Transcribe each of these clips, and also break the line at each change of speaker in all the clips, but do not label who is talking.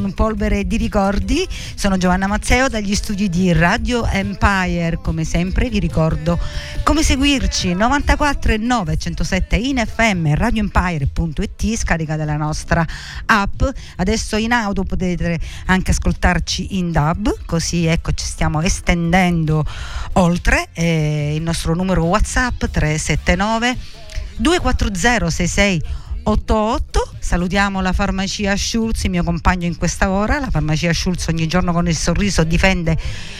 con Polvere di Ricordi, sono Giovanna Mazzeo dagli studi di Radio Empire, come sempre vi ricordo come seguirci. 94 e 9 107 in FM radioempire.it scaricate la nostra app, adesso in auto potete anche ascoltarci in DAB, così ecco ci stiamo estendendo oltre. Eh, il nostro numero WhatsApp 379 240 66 88. Salutiamo la farmacia Schulz, il mio compagno in questa ora. La farmacia Schulz ogni giorno con il sorriso difende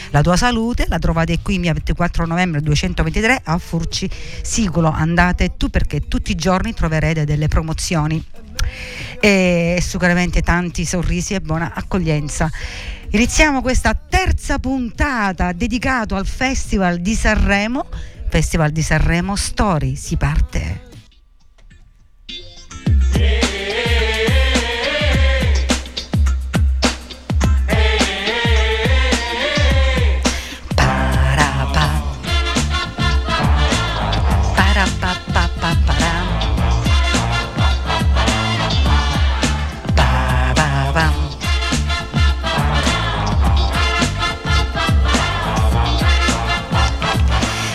la tua salute. La trovate qui via 24 novembre 223 a Furci Siculo. Andate tu perché tutti i giorni troverete delle promozioni e sicuramente tanti sorrisi e buona accoglienza. Iniziamo questa terza puntata dedicata al Festival di Sanremo. Festival di Sanremo Story, si parte.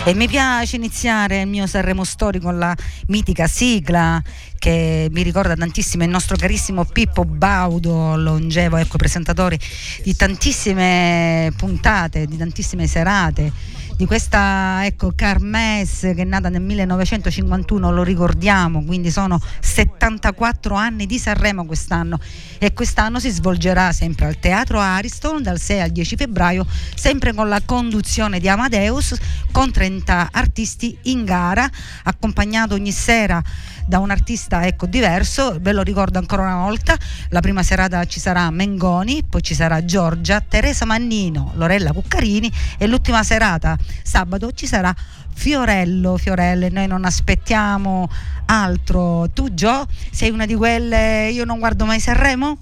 E mi piace iniziare il mio Sanremo Story con la mitica sigla che mi ricorda tantissimo il nostro carissimo Pippo Baudo, longevo ecco, presentatore di tantissime puntate, di tantissime serate di questa ecco, Carmes che è nata nel 1951, lo ricordiamo, quindi sono 74 anni di Sanremo quest'anno. E quest'anno si svolgerà sempre al Teatro Ariston dal 6 al 10 febbraio, sempre con la conduzione di Amadeus con 30 artisti in gara, accompagnato ogni sera da un artista ecco, diverso, ve lo ricordo ancora una volta, la prima serata ci sarà Mengoni, poi ci sarà Giorgia, Teresa Mannino, Lorella Cuccarini e l'ultima serata sabato ci sarà Fiorello, Fiorelle, noi non aspettiamo altro. Tu Gio sei una di quelle, io non guardo mai Sanremo?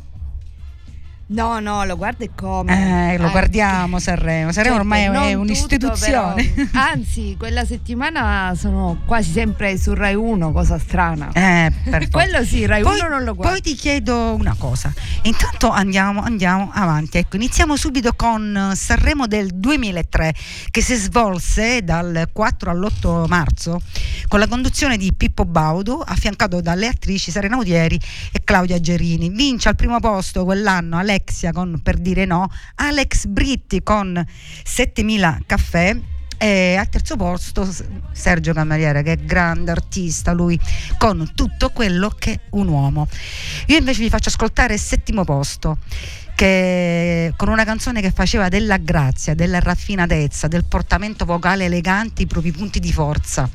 No, no, lo guardi come.
Eh, lo eh, guardiamo Sanremo. Sanremo certo, ormai è un'istituzione.
Tutto, anzi, quella settimana sono quasi sempre su Rai 1, cosa strana.
Eh,
Quello sì, Rai poi, 1 non lo guardo.
Poi ti chiedo una cosa. Intanto andiamo, andiamo avanti. Ecco, iniziamo subito con Sanremo del 2003 che si svolse dal 4 all'8 marzo con la conduzione di Pippo Baudo affiancato dalle attrici Serena Udieri e Claudia Gerini. Vince al primo posto quell'anno Alex Alexia con Per dire no, Alex Britti con 7000 caffè e al terzo posto Sergio Cameriere che è grande artista lui con tutto quello che è un uomo io invece vi faccio ascoltare il settimo posto che, con una canzone che faceva della grazia, della raffinatezza, del portamento vocale elegante, i propri punti di forza.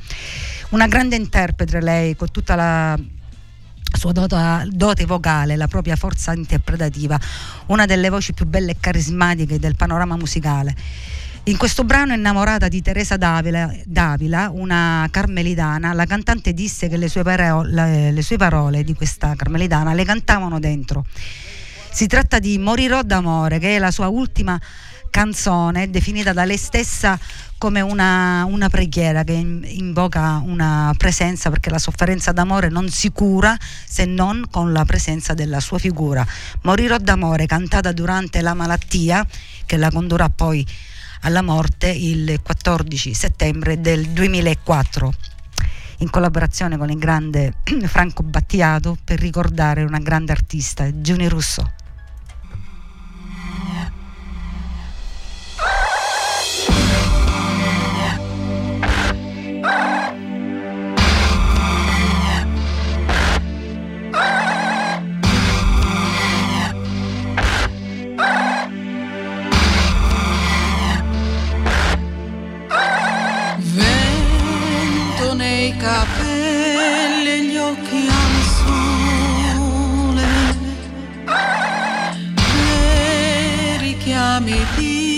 Una grande interprete lei, con tutta la sua dota, dote vocale, la propria forza interpretativa, una delle voci più belle e carismatiche del panorama musicale. In questo brano innamorata di Teresa Davila, Davila, una carmelitana, la cantante disse che le sue, parole, le sue parole di questa carmelitana le cantavano dentro. Si tratta di Morirò d'amore, che è la sua ultima canzone, definita da lei stessa come una, una preghiera che invoca una presenza perché la sofferenza d'amore non si cura se non con la presenza della sua figura. Morirò d'amore, cantata durante la malattia che la condurrà poi alla morte il 14 settembre del 2004 in collaborazione con il grande Franco Battiato per ricordare una grande artista, Giuni Russo.
ti.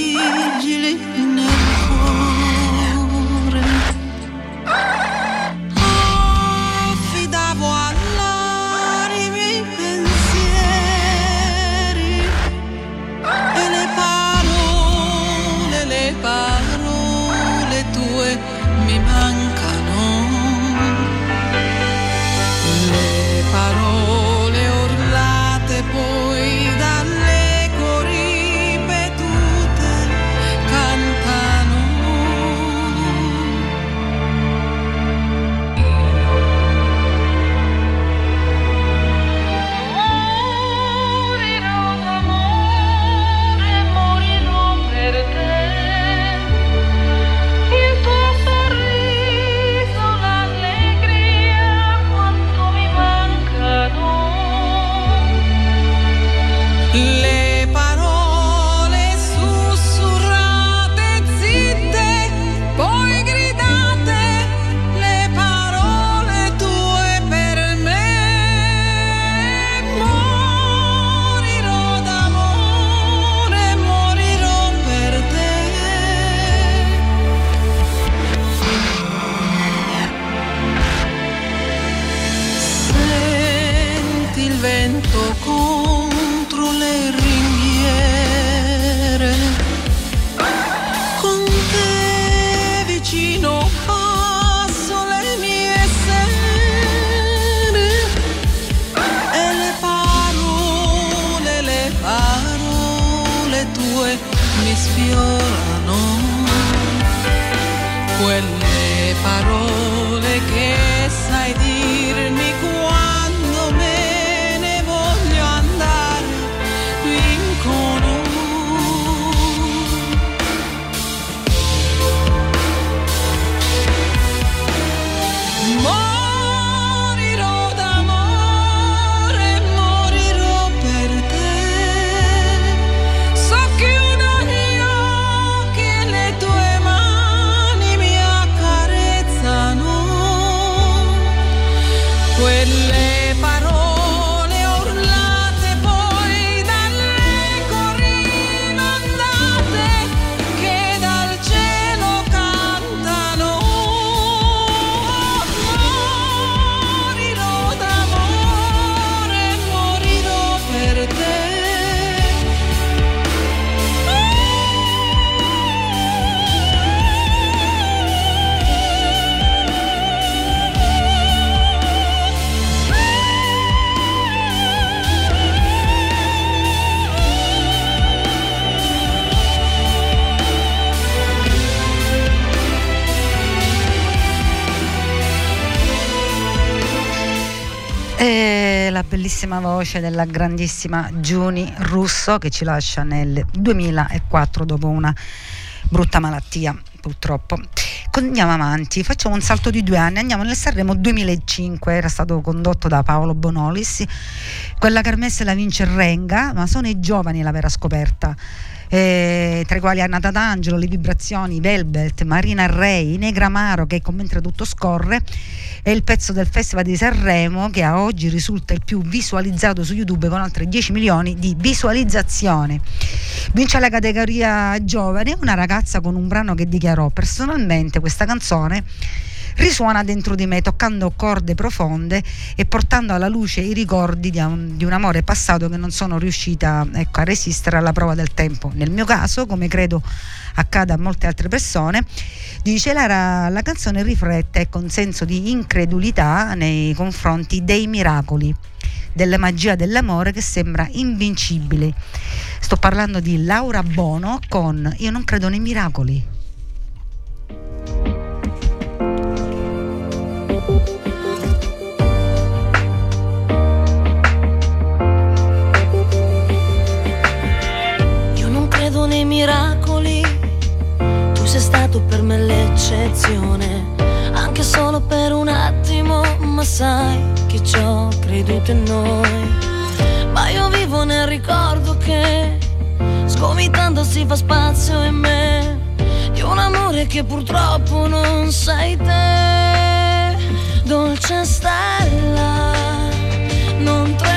vicino a sole mie sere e le parole, le parole tue mi sfiorano.
Bellissima voce della grandissima Giuni Russo che ci lascia nel 2004 dopo una brutta malattia purtroppo. Andiamo avanti, facciamo un salto di due anni, andiamo nel Sanremo 2005, era stato condotto da Paolo Bonolis, quella kermesse la vince Renga, ma sono i giovani la vera scoperta eh, tra i quali Anna Tatangelo, Le Vibrazioni, Velvet, Marina Rei, Negramaro che mentre tutto scorre è il pezzo del Festival di Sanremo che a oggi risulta il più visualizzato su YouTube con oltre 10 milioni di visualizzazioni. Vince la categoria giovane una ragazza con un brano che dichiarò personalmente questa canzone risuona dentro di me, toccando corde profonde e portando alla luce i ricordi di un, di un amore passato che non sono riuscita ecco, a resistere alla prova del tempo. Nel mio caso, come credo accada a molte altre persone, dice la, la canzone riflette con senso di incredulità nei confronti dei miracoli della magia dell'amore che sembra invincibile. Sto parlando di Laura Bono con Io non credo nei miracoli.
Nei miracoli, tu sei stato per me l'eccezione, anche solo per un attimo, ma sai che ci ho creduto in noi. Ma io vivo nel ricordo che sgomitando si fa spazio in me di un amore che purtroppo non sei te, dolce stella, non tremare,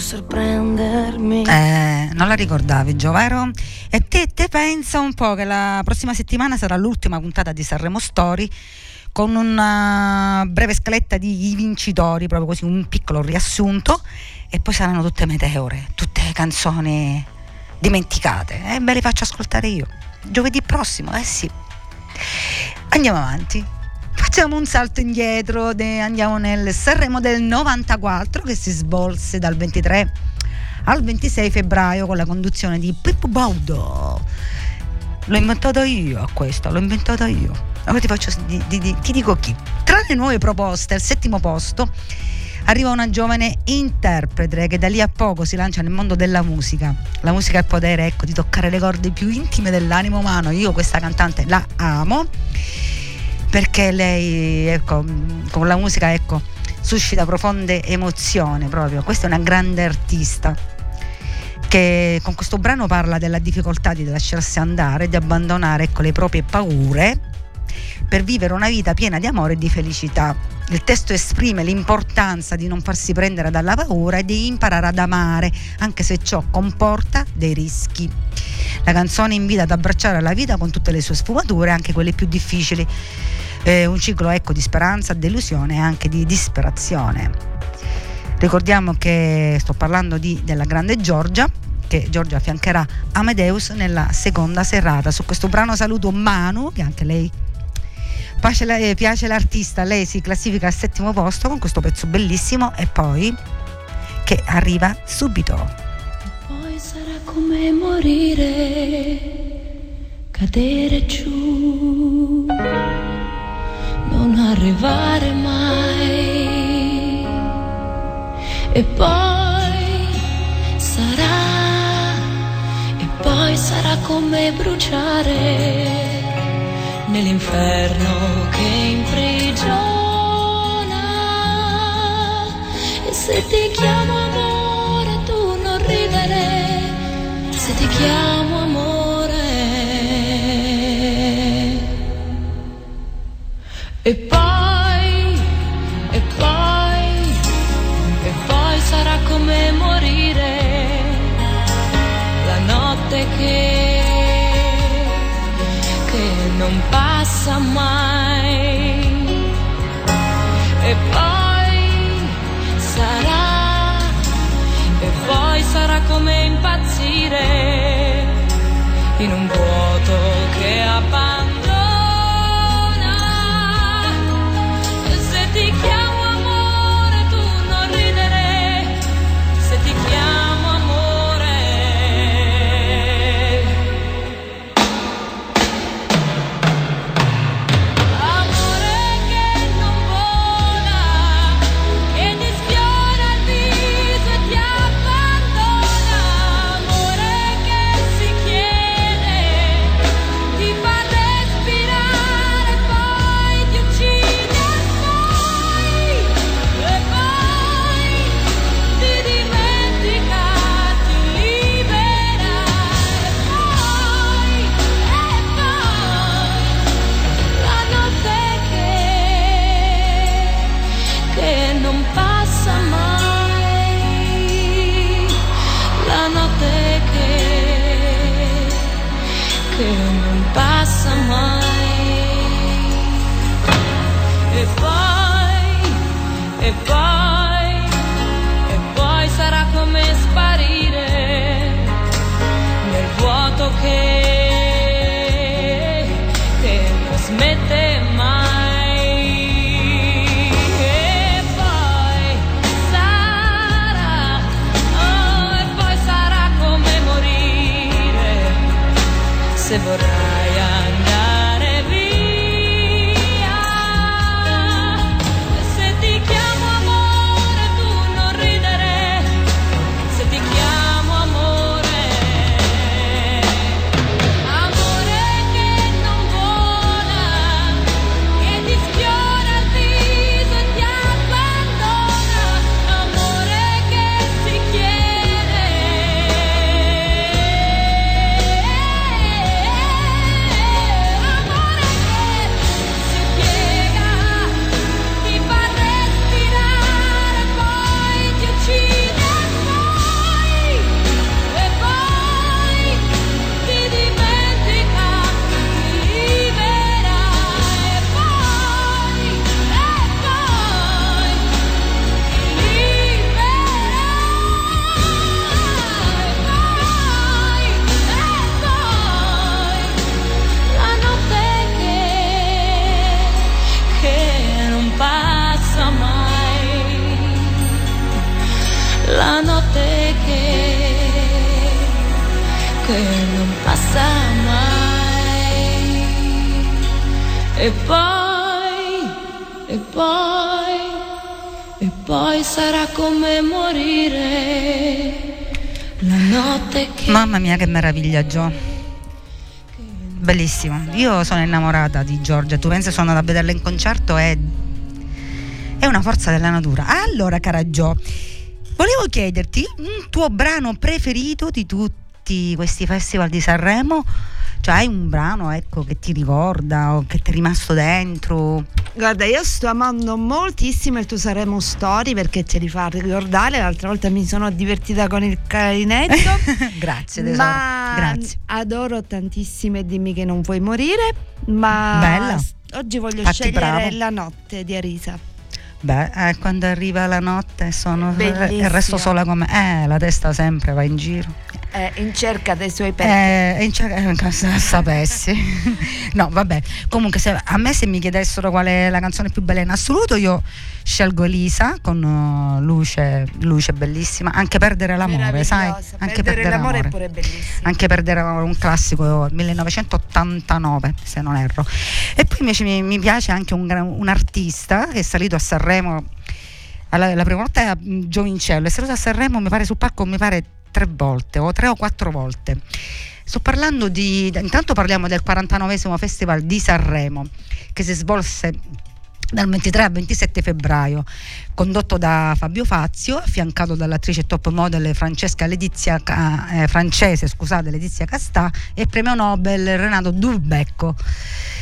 sorprendermi.
Eh, non la ricordavi, Gio, vero? E te, te pensa un po' che la prossima settimana sarà l'ultima puntata di Sanremo Story con una breve scaletta di vincitori, proprio così un piccolo riassunto e poi saranno tutte meteore, tutte canzoni dimenticate e ve le faccio ascoltare io. Giovedì prossimo, eh sì. Andiamo avanti. Facciamo un salto indietro, andiamo nel Sanremo del 94 che si svolse dal 23 al 26 febbraio con la conduzione di Pippo Baudo. L'ho inventato io a questo, l'ho inventato io. Ora ti, faccio, di, di, ti dico chi. Tra le nuove proposte, al settimo posto, arriva una giovane interprete che da lì a poco si lancia nel mondo della musica. La musica ha il potere ecco, di toccare le corde più intime dell'animo umano. Io questa cantante la amo perché lei ecco, con la musica ecco, suscita profonde emozioni proprio. Questa è una grande artista che con questo brano parla della difficoltà di lasciarsi andare, di abbandonare ecco, le proprie paure per vivere una vita piena di amore e di felicità. Il testo esprime l'importanza di non farsi prendere dalla paura e di imparare ad amare, anche se ciò comporta dei rischi. La canzone invita ad abbracciare la vita con tutte le sue sfumature, anche quelle più difficili. Eh, un ciclo ecco, di speranza, delusione e anche di disperazione. Ricordiamo che sto parlando di, della grande Giorgia, che Giorgia affiancherà Amadeus nella seconda serata. Su questo brano saluto Manu, che anche lei piace, piace l'artista, lei si classifica al settimo posto con questo pezzo bellissimo e poi che arriva subito.
Poi sarà come morire, cadere giù, non arrivare mai. E poi sarà, e poi sarà come bruciare nell'inferno che imprigiona. E se ti chiamo amore, tu non ridere, se ti chiamo E poi, e poi, e poi sarà come morire la notte che, che non passa mai.
Mamma mia che meraviglia Gio. Bellissimo. Io sono innamorata di Giorgia. Tu pensi sono andata a vederla in concerto è è una forza della natura. Allora, cara Gio, volevo chiederti un tuo brano preferito di tutti questi festival di Sanremo? Cioè hai un brano ecco, che ti ricorda o che ti è rimasto dentro?
Guarda, io sto amando moltissimo il tuo Saremo Story perché ce li fa ricordare. L'altra volta mi sono divertita con il clarinetto.
Grazie, tesoro.
ma
Grazie.
adoro tantissimo e dimmi che non vuoi morire. Ma
Bella.
oggi voglio
Fatti
scegliere
bravo.
la notte di Arisa.
Beh, eh, quando arriva la notte sono
Bellissima.
resto sola come eh, la testa sempre va in giro.
Eh, in cerca dei suoi pezzi.
Eh, in cer- eh, sapessi. no, vabbè. Comunque, se- a me se mi chiedessero qual è la canzone più bella in assoluto, io scelgo Elisa con uh, luce, luce bellissima. Anche perdere l'amore, sai? Anche
Perdere l'amore è pure bellissimo.
Anche perdere l'amore, un classico 1989, se non erro. E poi invece mi, mi piace anche un, un artista che è salito a Sanremo. alla- la prima volta era Giovincello, è salito a Sanremo, mi pare sul palco, mi pare tre volte o tre o quattro volte. Sto parlando di. Intanto parliamo del 49 Festival di Sanremo che si svolse dal 23 al 27 febbraio, condotto da Fabio Fazio, affiancato dall'attrice top model Francesca Letizia, eh, francese scusate, Letizia Castà e premio Nobel Renato Dubecco.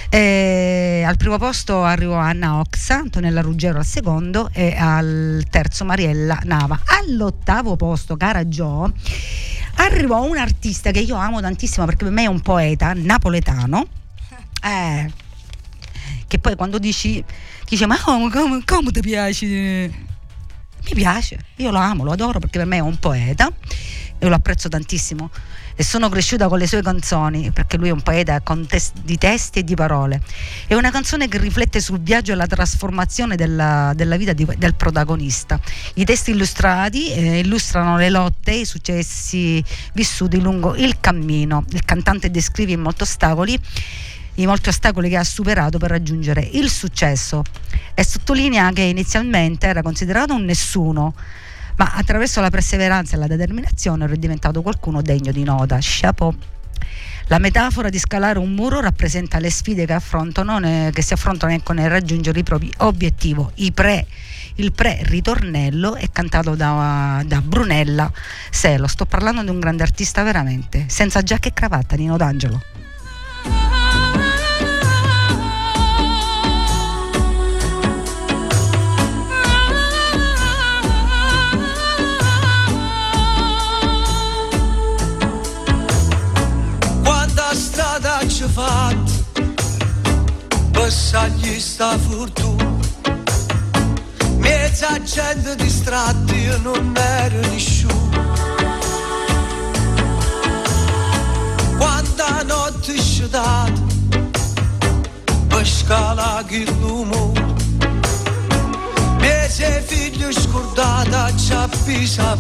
Eh, al primo posto arrivò Anna Oxa, Antonella Ruggero al secondo e al terzo Mariella Nava. All'ottavo posto, cara Jo, arrivò un artista che io amo tantissimo perché per me è un poeta napoletano. Eh, che poi quando dici, dice ma come, come- come ti piace? Mi piace, io lo amo, lo adoro perché per me è un poeta e lo apprezzo tantissimo e sono cresciuta con le sue canzoni perché lui è un poeta tes- di testi e di parole. È una canzone che riflette sul viaggio e la trasformazione della, della vita di- del protagonista. I testi illustrati eh, illustrano le lotte e i successi vissuti lungo il cammino. Il cantante descrive in molti ostacoli i molti ostacoli che ha superato per raggiungere il successo e sottolinea che inizialmente era considerato un nessuno, ma attraverso la perseveranza e la determinazione è diventato qualcuno degno di nota. Chapeau. La metafora di scalare un muro rappresenta le sfide che, ne- che si affrontano ecco, nel raggiungere i propri obiettivi. I pre, il pre-ritornello è cantato da, da Brunella Selo. Sto parlando di un grande artista veramente, senza giacca e cravatta, Nino D'Angelo.
Passagli sta fortuna Mezza gente distratti Io non ero nessuno Quanta notte ci dato Per scalare che l'uomo Mese figlio scordata Ci ha pisa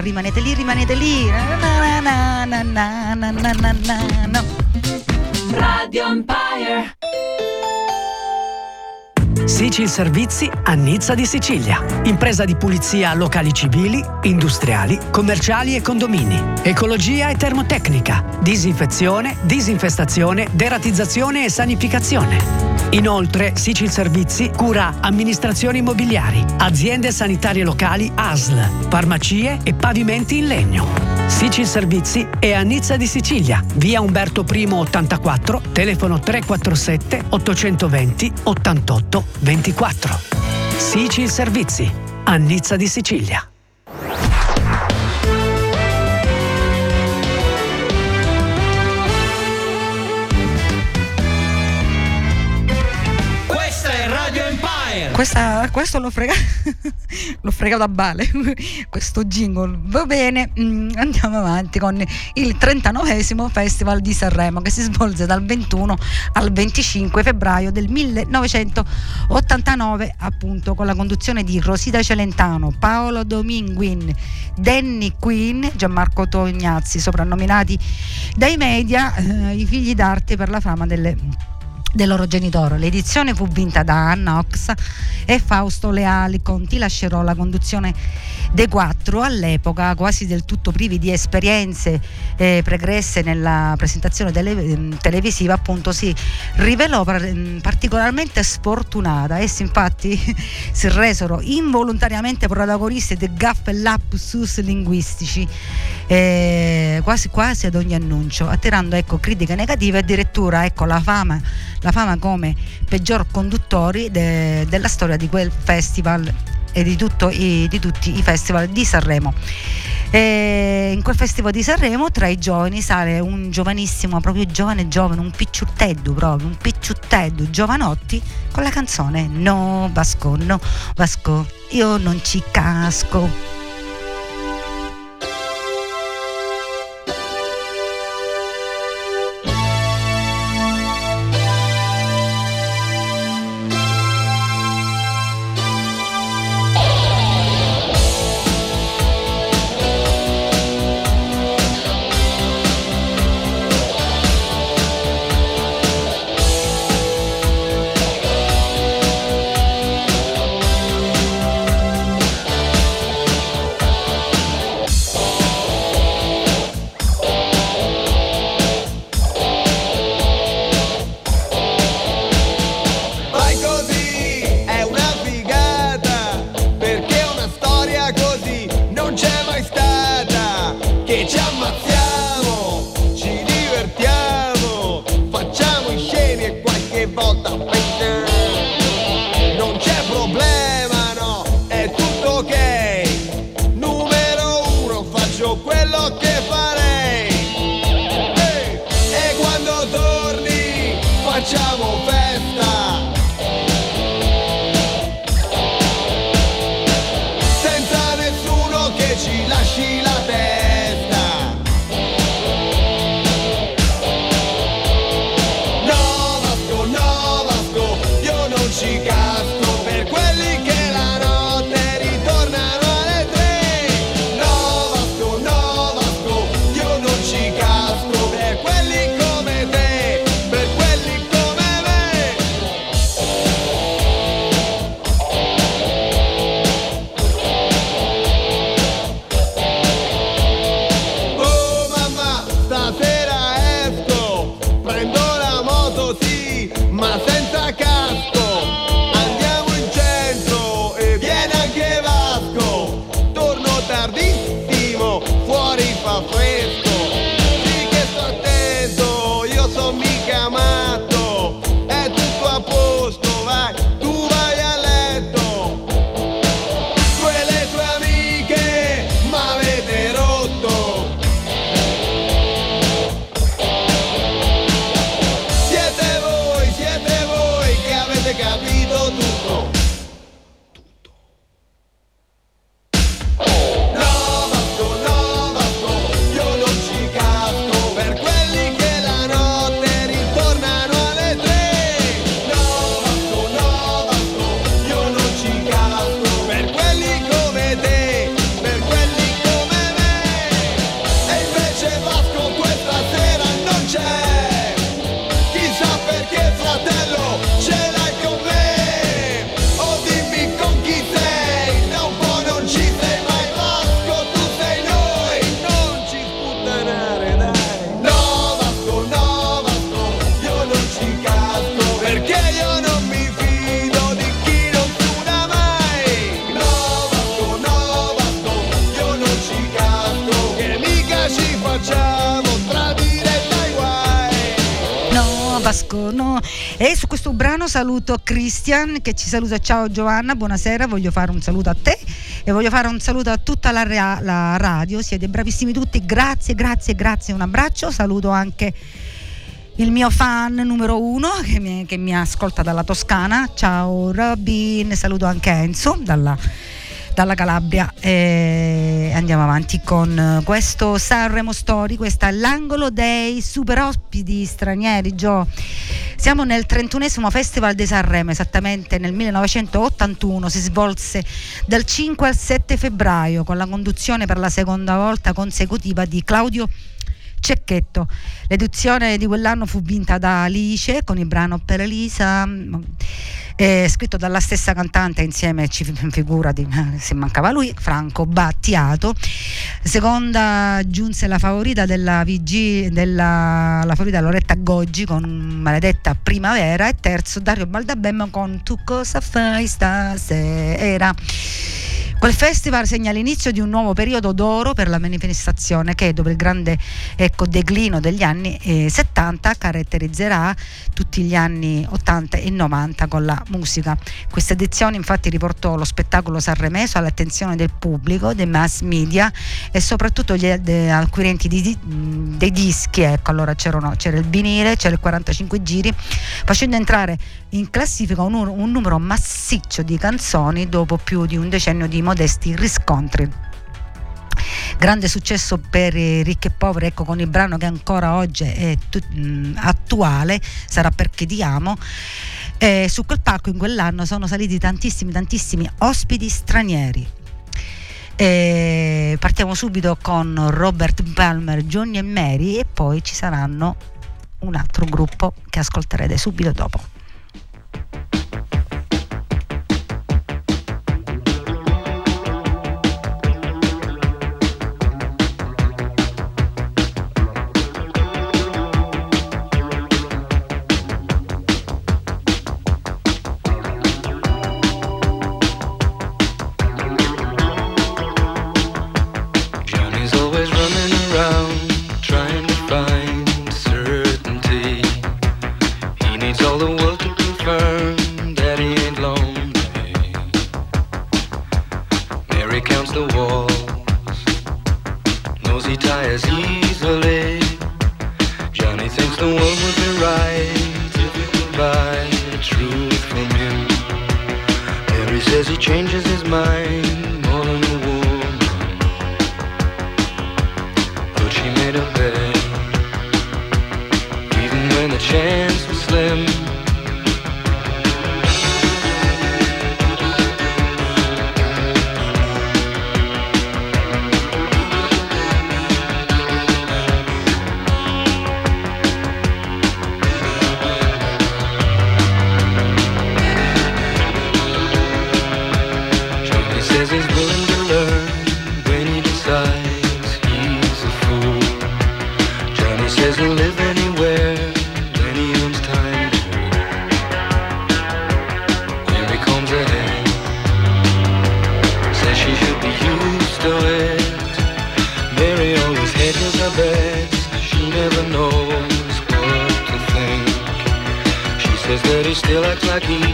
rimanete lì, rimanete lì. Na na na na na na na na
Servizi a Nizza di Sicilia. Impresa di pulizia locali civili, industriali, commerciali e condomini. Ecologia e termotecnica. Disinfezione, disinfestazione, deratizzazione e sanificazione. Inoltre, Sicil Servizi cura amministrazioni immobiliari, aziende sanitarie locali ASL, farmacie e pavimenti in legno. Sicil Servizi è a Nizza di Sicilia, via Umberto I 84, telefono 347 820 88 24. Sicil Servizi, a Nizza di Sicilia.
Questa-
questo l'ho fregato, l'ho fregato a bale, questo jingle. Va bene, mm, andiamo avanti con il 39 Festival di Sanremo che si svolge dal 21 al 25 febbraio del 1989, appunto con la conduzione di Rosita Celentano, Paolo Dominguin, Danny Quinn, Gianmarco Tognazzi, soprannominati dai media eh, i figli d'arte per la fama delle del loro genitore. L'edizione fu vinta da Anna Ox e Fausto Leali. Con Ti lascerò la conduzione dei quattro, all'epoca quasi del tutto privi di esperienze eh, pregresse nella presentazione tele- ehm, televisiva, appunto si rivelò ehm, particolarmente sfortunata. Essi infatti si resero involontariamente protagonisti di gaff e lapsus linguistici eh, quasi quasi ad ogni annuncio, attirando ecco, critiche negative e addirittura ecco, la, fama, la fama come peggior conduttori de- della storia di quel festival e di, tutto i- di tutti i festival di Sanremo. E in quel festival di Sanremo tra i giovani sale un giovanissimo, proprio giovane giovane, un picciutteddu proprio, un picciutteddu, giovanotti con la canzone
No Vasco, no Vasco, io non ci casco.
Saluto Christian che ci saluta. Ciao Giovanna, buonasera. Voglio fare un saluto a te e voglio fare un saluto a tutta la, rea- la radio. Siete bravissimi tutti. Grazie, grazie, grazie. Un abbraccio. Saluto anche il mio fan numero uno che mi, che mi ascolta dalla Toscana. Ciao Robin. Saluto anche Enzo dalla dalla Calabria e andiamo avanti con eh, questo Sanremo Story, questo è l'angolo dei super ospiti stranieri, Gio. Siamo nel 31esimo Festival di Sanremo, esattamente nel 1981, si svolse dal 5 al 7 febbraio con la conduzione per la seconda volta consecutiva di Claudio Cecchetto. L'edizione di quell'anno fu vinta da Alice con il brano Per Elisa, eh, scritto dalla stessa cantante insieme, ci figura di, se mancava lui, Franco Battiato. Seconda giunse la favorita della VG, della la favorita Loretta Goggi con Maledetta Primavera e terzo Dario Baldabemmo con Tu cosa fai stasera. Quel festival segna l'inizio di un nuovo periodo d'oro per la manifestazione che dopo il grande ecco, declino degli anni eh, 70 caratterizzerà tutti gli anni 80 e 90 con la musica. Questa edizione infatti riportò lo spettacolo sanremeso all'attenzione del pubblico, dei mass media e soprattutto gli de- acquirenti di- dei dischi. Ecco, allora c'era il vinile, c'era il 45 giri, facendo entrare in classifica un, un numero massiccio di canzoni dopo più di un decennio di modesti riscontri. Grande successo per i ricchi e poveri, ecco con il brano che ancora oggi è tu- mh, attuale, sarà perché ti amo. Eh, su quel palco in quell'anno sono saliti tantissimi, tantissimi ospiti stranieri. Eh, partiamo subito con Robert Palmer, Johnny e Mary e poi ci saranno un altro gruppo che ascolterete subito dopo.
he still acts like he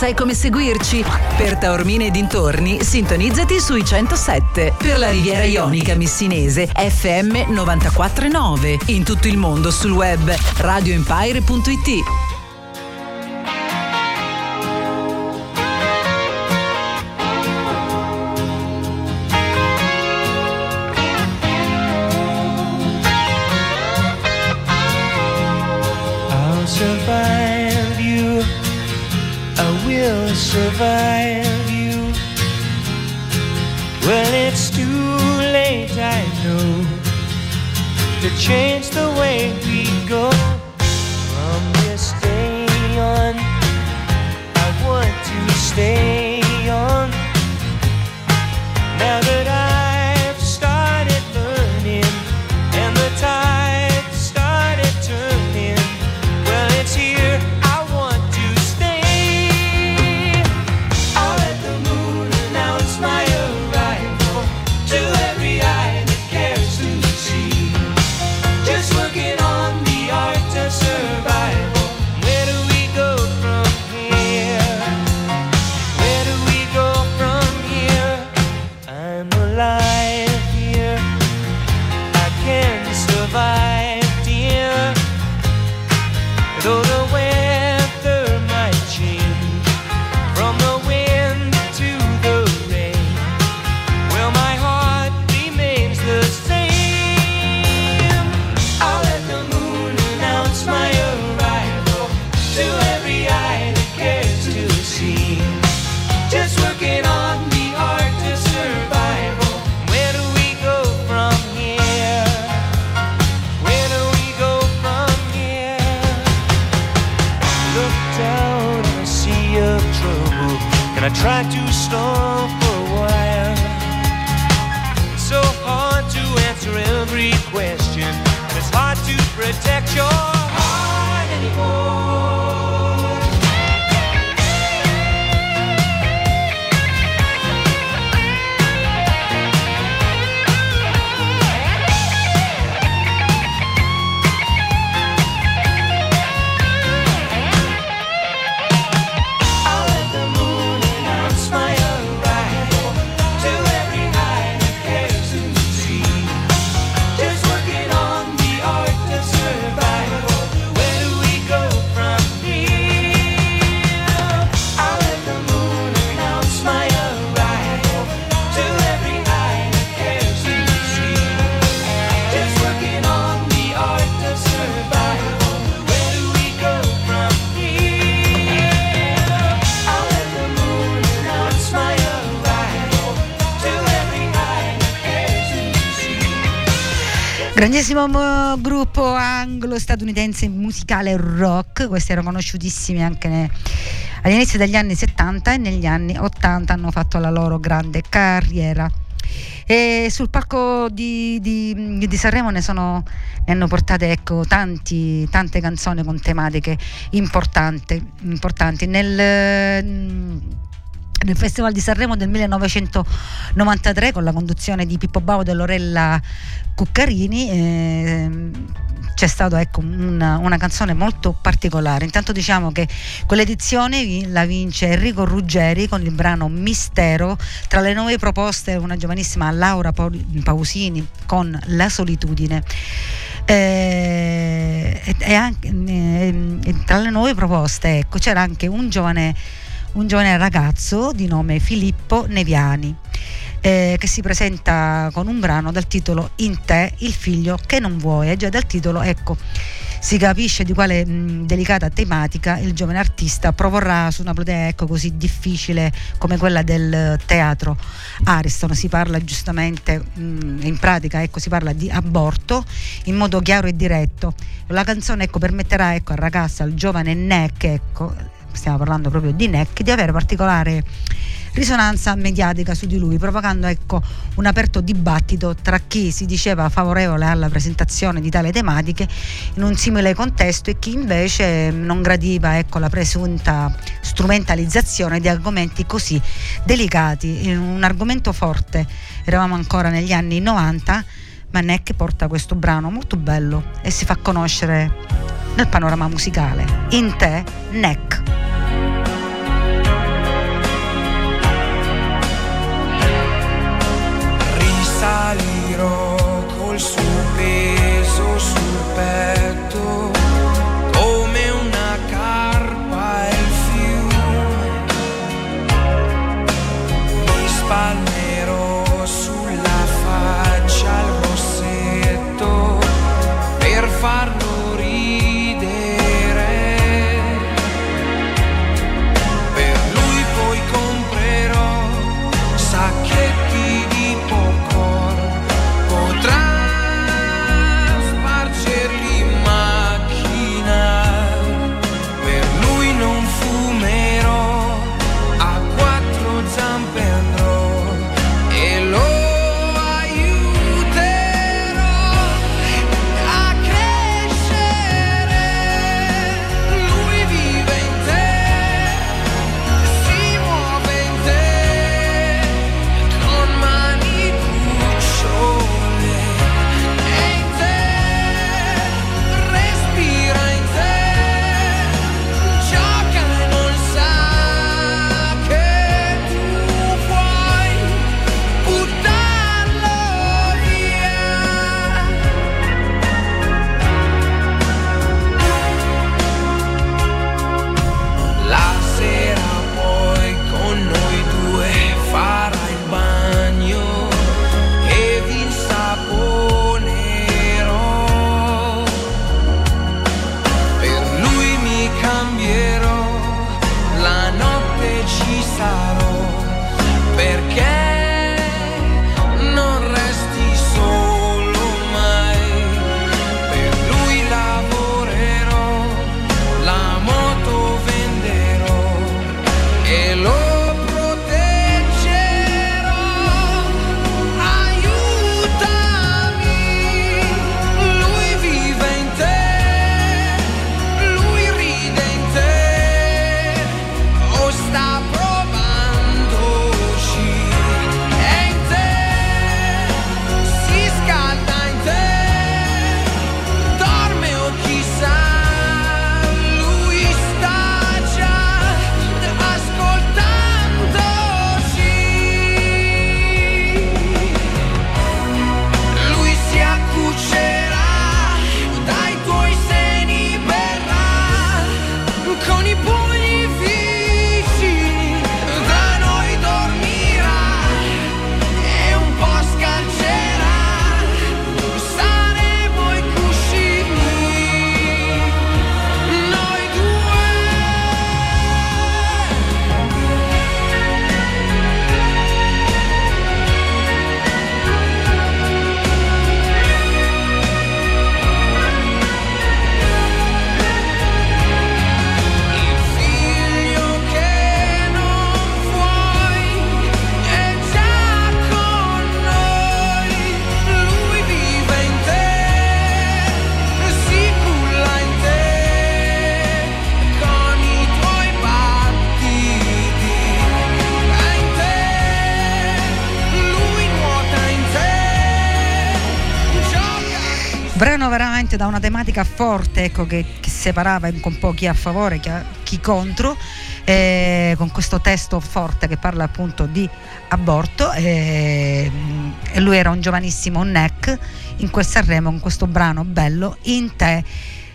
sai come seguirci? Per Taormina e dintorni, sintonizzati sui 107. Per la Riviera Ionica Missinese, FM 949. In tutto il mondo sul web radioempire.it.
see.
Grandissimo mo- gruppo anglo-statunitense musicale rock, questi erano conosciutissimi anche ne- all'inizio degli anni 70 e negli anni 80 hanno fatto la loro grande carriera. E sul palco di, di- di Sanremo ne, sono, ne hanno portate ecco, tanti, tante canzoni con tematiche importanti. importanti. Nel, nel Festival di Sanremo del 1993 con la conduzione di Pippo Baudo e Lorella Cuccarini ehm, c'è stata ecco, una, una canzone molto particolare. Intanto diciamo che quell'edizione la vince Enrico Ruggeri con il brano Mistero. Tra le nuove proposte una giovanissima Laura Pausini con La solitudine. Eh, e, e anche, eh, e tra le nuove proposte ecco, c'era anche un giovane, un giovane ragazzo di nome Filippo Neviani eh, che si presenta con un brano dal titolo In te il figlio che non vuoi e già dal titolo ecco si capisce di quale mh, delicata tematica il giovane artista proporrà su una platea ecco, così difficile come quella del teatro Ariston. Si parla giustamente, mh, in pratica ecco, si parla di aborto in modo chiaro e diretto. La canzone ecco, permetterà ecco, al ragazzo, al giovane Neck, ecco, stiamo parlando proprio di Neck, di avere particolare risonanza mediatica su di lui, provocando ecco, un aperto dibattito tra chi si diceva favorevole alla presentazione di tale tematiche in un simile contesto e chi invece non gradiva ecco, la presunta strumentalizzazione di argomenti così delicati. Un argomento forte, eravamo ancora negli anni 90, ma Neck porta questo brano molto bello e si fa conoscere nel panorama musicale. In te, Neck.
risalirò col suo peso sul petto
Brano veramente da una tematica forte, ecco, che, che separava un po' chi a favore, chi, chi contro, eh, con questo testo forte che parla appunto di aborto. eh, e lui era un giovanissimo Neck in quel Sanremo con questo brano bello, In te.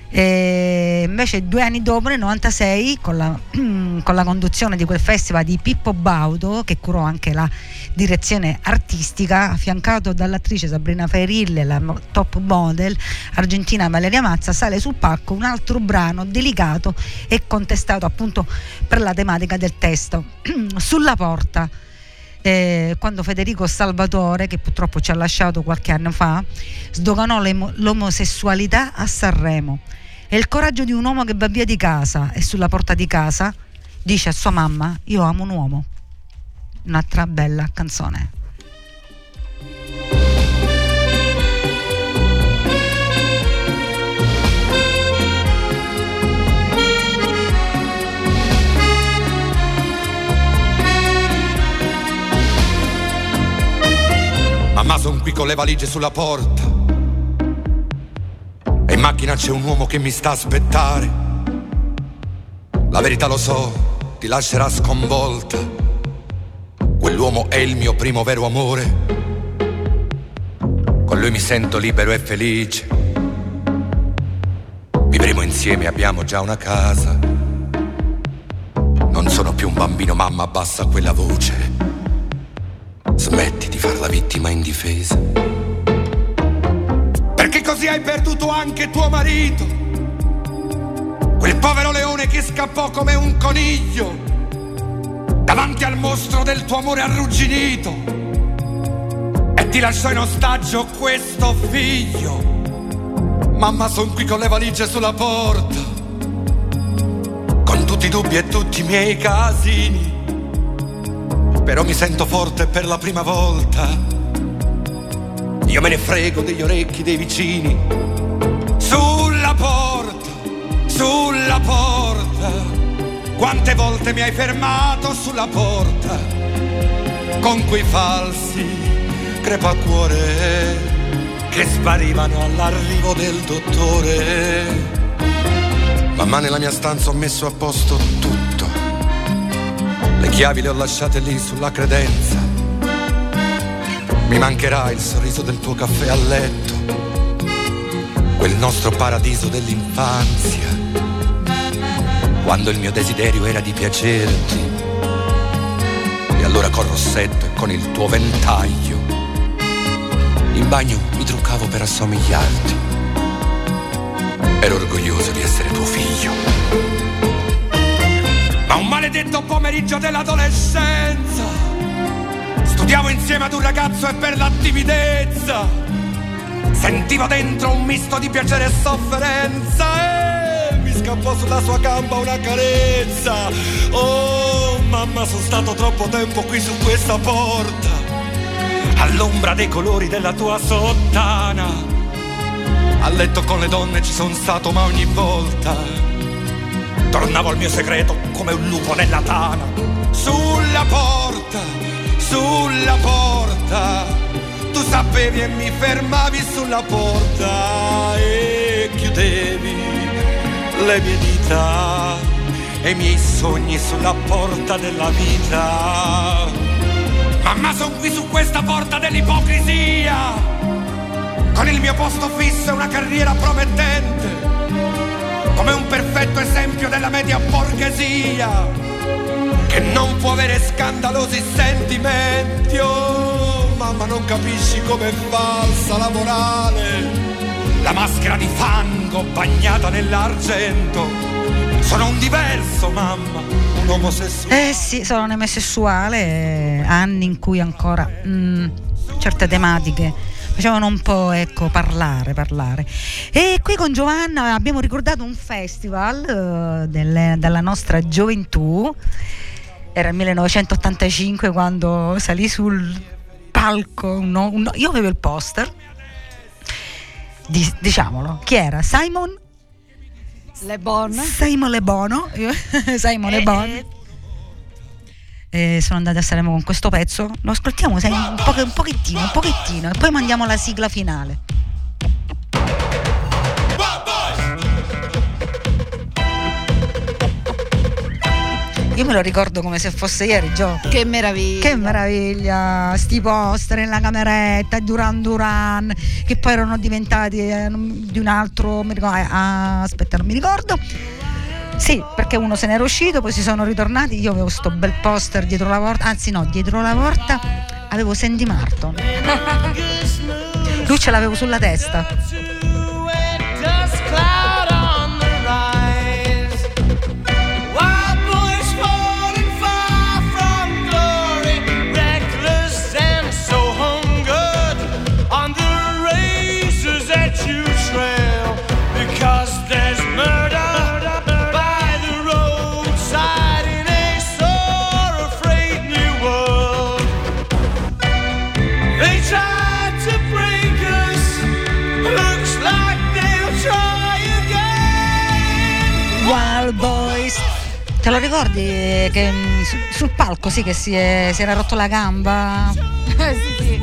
E invece due anni dopo, nel 96, con la, con la conduzione di quel festival di Pippo Baudo, che curò anche la direzione artistica, affiancato dall'attrice Sabrina Ferilli e la top model argentina Valeria Mazza, sale sul palco un altro brano delicato e contestato appunto per la tematica del testo. Sulla porta. eh, quando Federico Salvatore, che purtroppo ci ha lasciato qualche anno fa, sdoganò l'omosessualità a Sanremo. E il coraggio di un uomo che va via di casa e sulla porta di casa dice a sua mamma: Io amo un uomo. Un'altra bella canzone.
Mamma son qui con le valigie sulla porta. E in macchina c'è un uomo che mi sta a aspettare. La verità lo so, ti lascerà sconvolta Quell'uomo è il mio primo vero amore Con lui mi sento libero e felice Vivremo insieme, abbiamo già una casa Non sono più un bambino, mamma, abbassa quella voce Smetti di far la vittima indifesa. Perché così hai perduto anche tuo marito. Quel povero leone che scappò come un coniglio. Davanti al mostro del tuo amore arrugginito. E ti lasciò in ostaggio questo figlio. Mamma, son qui con le valigie sulla porta. Con tutti i dubbi e tutti i miei casini. Però mi sento forte per la prima volta. Io me ne frego degli orecchi dei vicini. Sulla porta, sulla porta. Quante volte mi hai fermato sulla porta? Con quei falsi crepacuore che sparivano all'arrivo del dottore. Mamma nella mia stanza ho messo a posto tutto. Le chiavi le ho lasciate lì sulla credenza. Mi mancherà il sorriso del tuo caffè a letto, quel nostro paradiso dell'infanzia, quando il mio desiderio era di piacerti. E allora col rossetto e con il tuo ventaglio, in bagno mi truccavo per assomigliarti. Ero orgoglioso di essere tuo figlio. Ma un maledetto pomeriggio dell'adolescenza Studiavo insieme ad un ragazzo e per la timidezza Sentivo dentro un misto di piacere e sofferenza E scappò sulla sua gamba una carezza Oh mamma sono stato troppo tempo qui su questa porta All'ombra dei colori della tua sottana A letto con le donne ci sono stato ma ogni volta Tornavo al mio segreto come un lupo nella tana. Sulla porta, sulla porta. Tu sapevi e mi fermavi sulla porta e chiudevi le mie dita e i miei sogni sulla porta della vita. Mamma, sono qui su questa porta dell'ipocrisia, con il mio posto fisso e una carriera promettente come un perfetto esempio della media borghesia che non può avere scandalosi sentimenti. Oh, mamma, non capisci com'è falsa la morale, la maschera di fango bagnata nell'argento. Sono un diverso, mamma, un omosessuale.
Eh sì, sono un omosessuale, eh, anni in cui ancora mm, certe tematiche facevano un po' ecco, parlare, parlare. E qui con Giovanna abbiamo ricordato un festival eh, delle- della nostra gioventù, era il 1985 quando salì sul palco, no- un- io avevo il poster, di- diciamolo, chi era? Simon?
Le Bon.
Simon Le Bono, Simon Le Bon. E sono andata a Sanremo con questo pezzo. Lo ascoltiamo sai, un, po- un pochettino, un pochettino, e poi mandiamo la sigla finale. Io me lo ricordo come se fosse ieri, Gio.
Che meraviglia.
Che meraviglia, sti poster nella cameretta, Duran Duran, che poi erano diventati eh, di un altro, mi ricordo, eh, ah, aspetta, non mi ricordo. Sì, perché uno se n'era uscito, poi si sono ritornati, io avevo sto bel poster dietro la porta, anzi no, dietro la porta avevo Sandy Martin. Lui ce l'avevo sulla testa. Te lo ricordi che mm, su- sul palco sì che si, è- si era rotto la gamba?
sì, sì.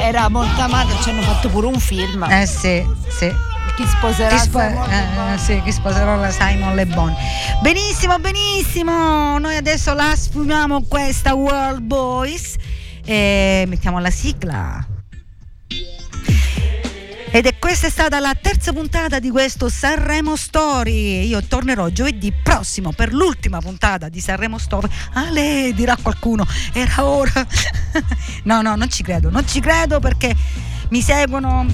Era molto amato, ci hanno fatto pure un film.
Eh sì, sì.
Chi sposerà
Chi, spo- eh, sì, chi sposerà la Simon Le Bon. Benissimo, benissimo. Noi adesso la sfumiamo questa World Boys e mettiamo la sigla. Ed è questa è stata la terza puntata di questo Sanremo Story. Io tornerò giovedì prossimo per l'ultima puntata di Sanremo Story. Ale, dirà qualcuno, era ora. no, no, non ci credo, non ci credo perché mi seguono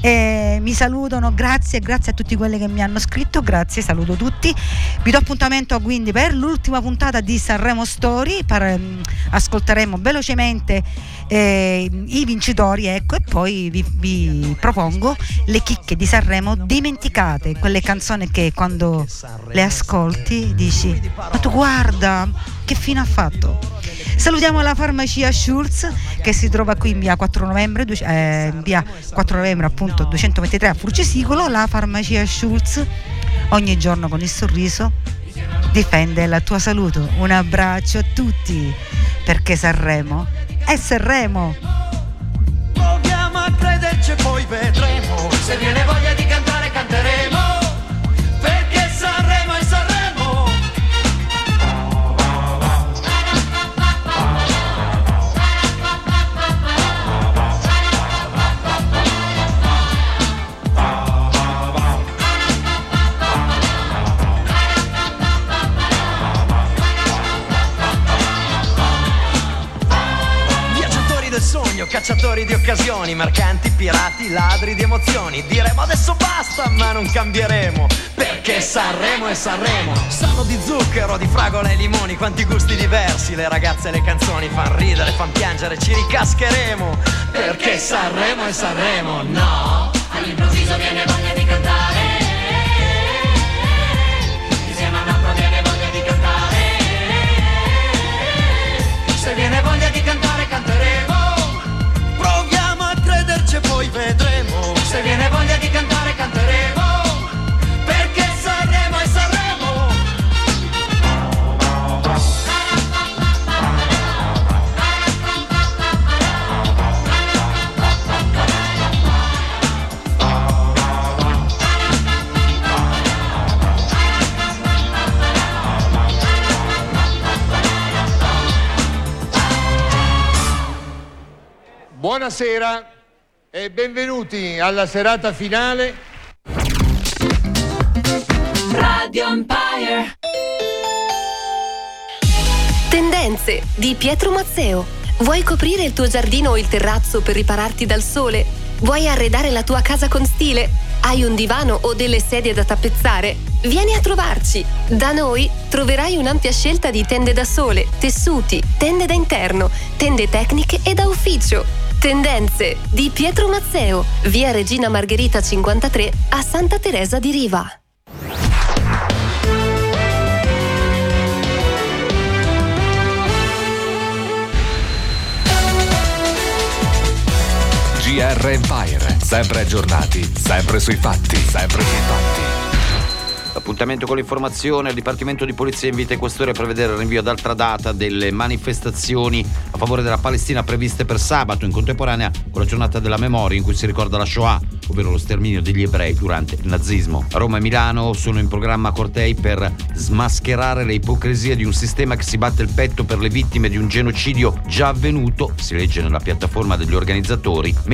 e mi salutano. Grazie, grazie a tutti quelli che mi hanno scritto. Grazie, saluto tutti. Vi do appuntamento quindi per l'ultima puntata di Sanremo Story. Per, mm, ascolteremo velocemente eh, i vincitori, ecco, e poi vi, vi propongo le chicche di Sanremo dimenticate, quelle canzoni che quando le ascolti dici ma tu guarda che fine ha fatto. Salutiamo la farmacia Schulz che si trova qui in via 4 novembre, eh, via 4 novembre appunto 223 a Furcesicolo, la farmacia Schulz ogni giorno con il sorriso difende la tua salute. Un abbraccio a tutti perché Sanremo è Sanremo.
Cacciatori di occasioni, mercanti, pirati, ladri di emozioni. Diremo adesso basta, ma non cambieremo. Perché Sanremo è Sanremo. Sanno di zucchero, di fragola e limoni, quanti gusti diversi. Le ragazze e le canzoni fan ridere, fan piangere, ci ricascheremo. Perché Sanremo è Sanremo, no.
All'improvviso viene voglia di cantare.
Buonasera e benvenuti alla serata finale.
Radio Empire.
Tendenze di Pietro Mazzeo. Vuoi coprire il tuo giardino o il terrazzo per ripararti dal sole? Vuoi arredare la tua casa con stile? Hai un divano o delle sedie da tappezzare? Vieni a trovarci! Da noi troverai un'ampia scelta di tende da sole, tessuti, tende da interno, tende tecniche e da ufficio. Tendenze di Pietro Mazzeo, via Regina Margherita 53 a Santa Teresa di Riva.
GR Empire, sempre aggiornati, sempre sui fatti, sempre sui fatti. Appuntamento con l'informazione, il Dipartimento di Polizia invita i questori a prevedere il rinvio ad altra data delle manifestazioni a favore della Palestina previste per sabato, in contemporanea con la giornata della memoria in cui si ricorda la Shoah, ovvero lo sterminio degli ebrei durante il nazismo. A Roma e Milano sono in programma cortei per smascherare le ipocrisie di un sistema che si batte il petto per le vittime di un genocidio già avvenuto, si legge nella piattaforma degli organizzatori,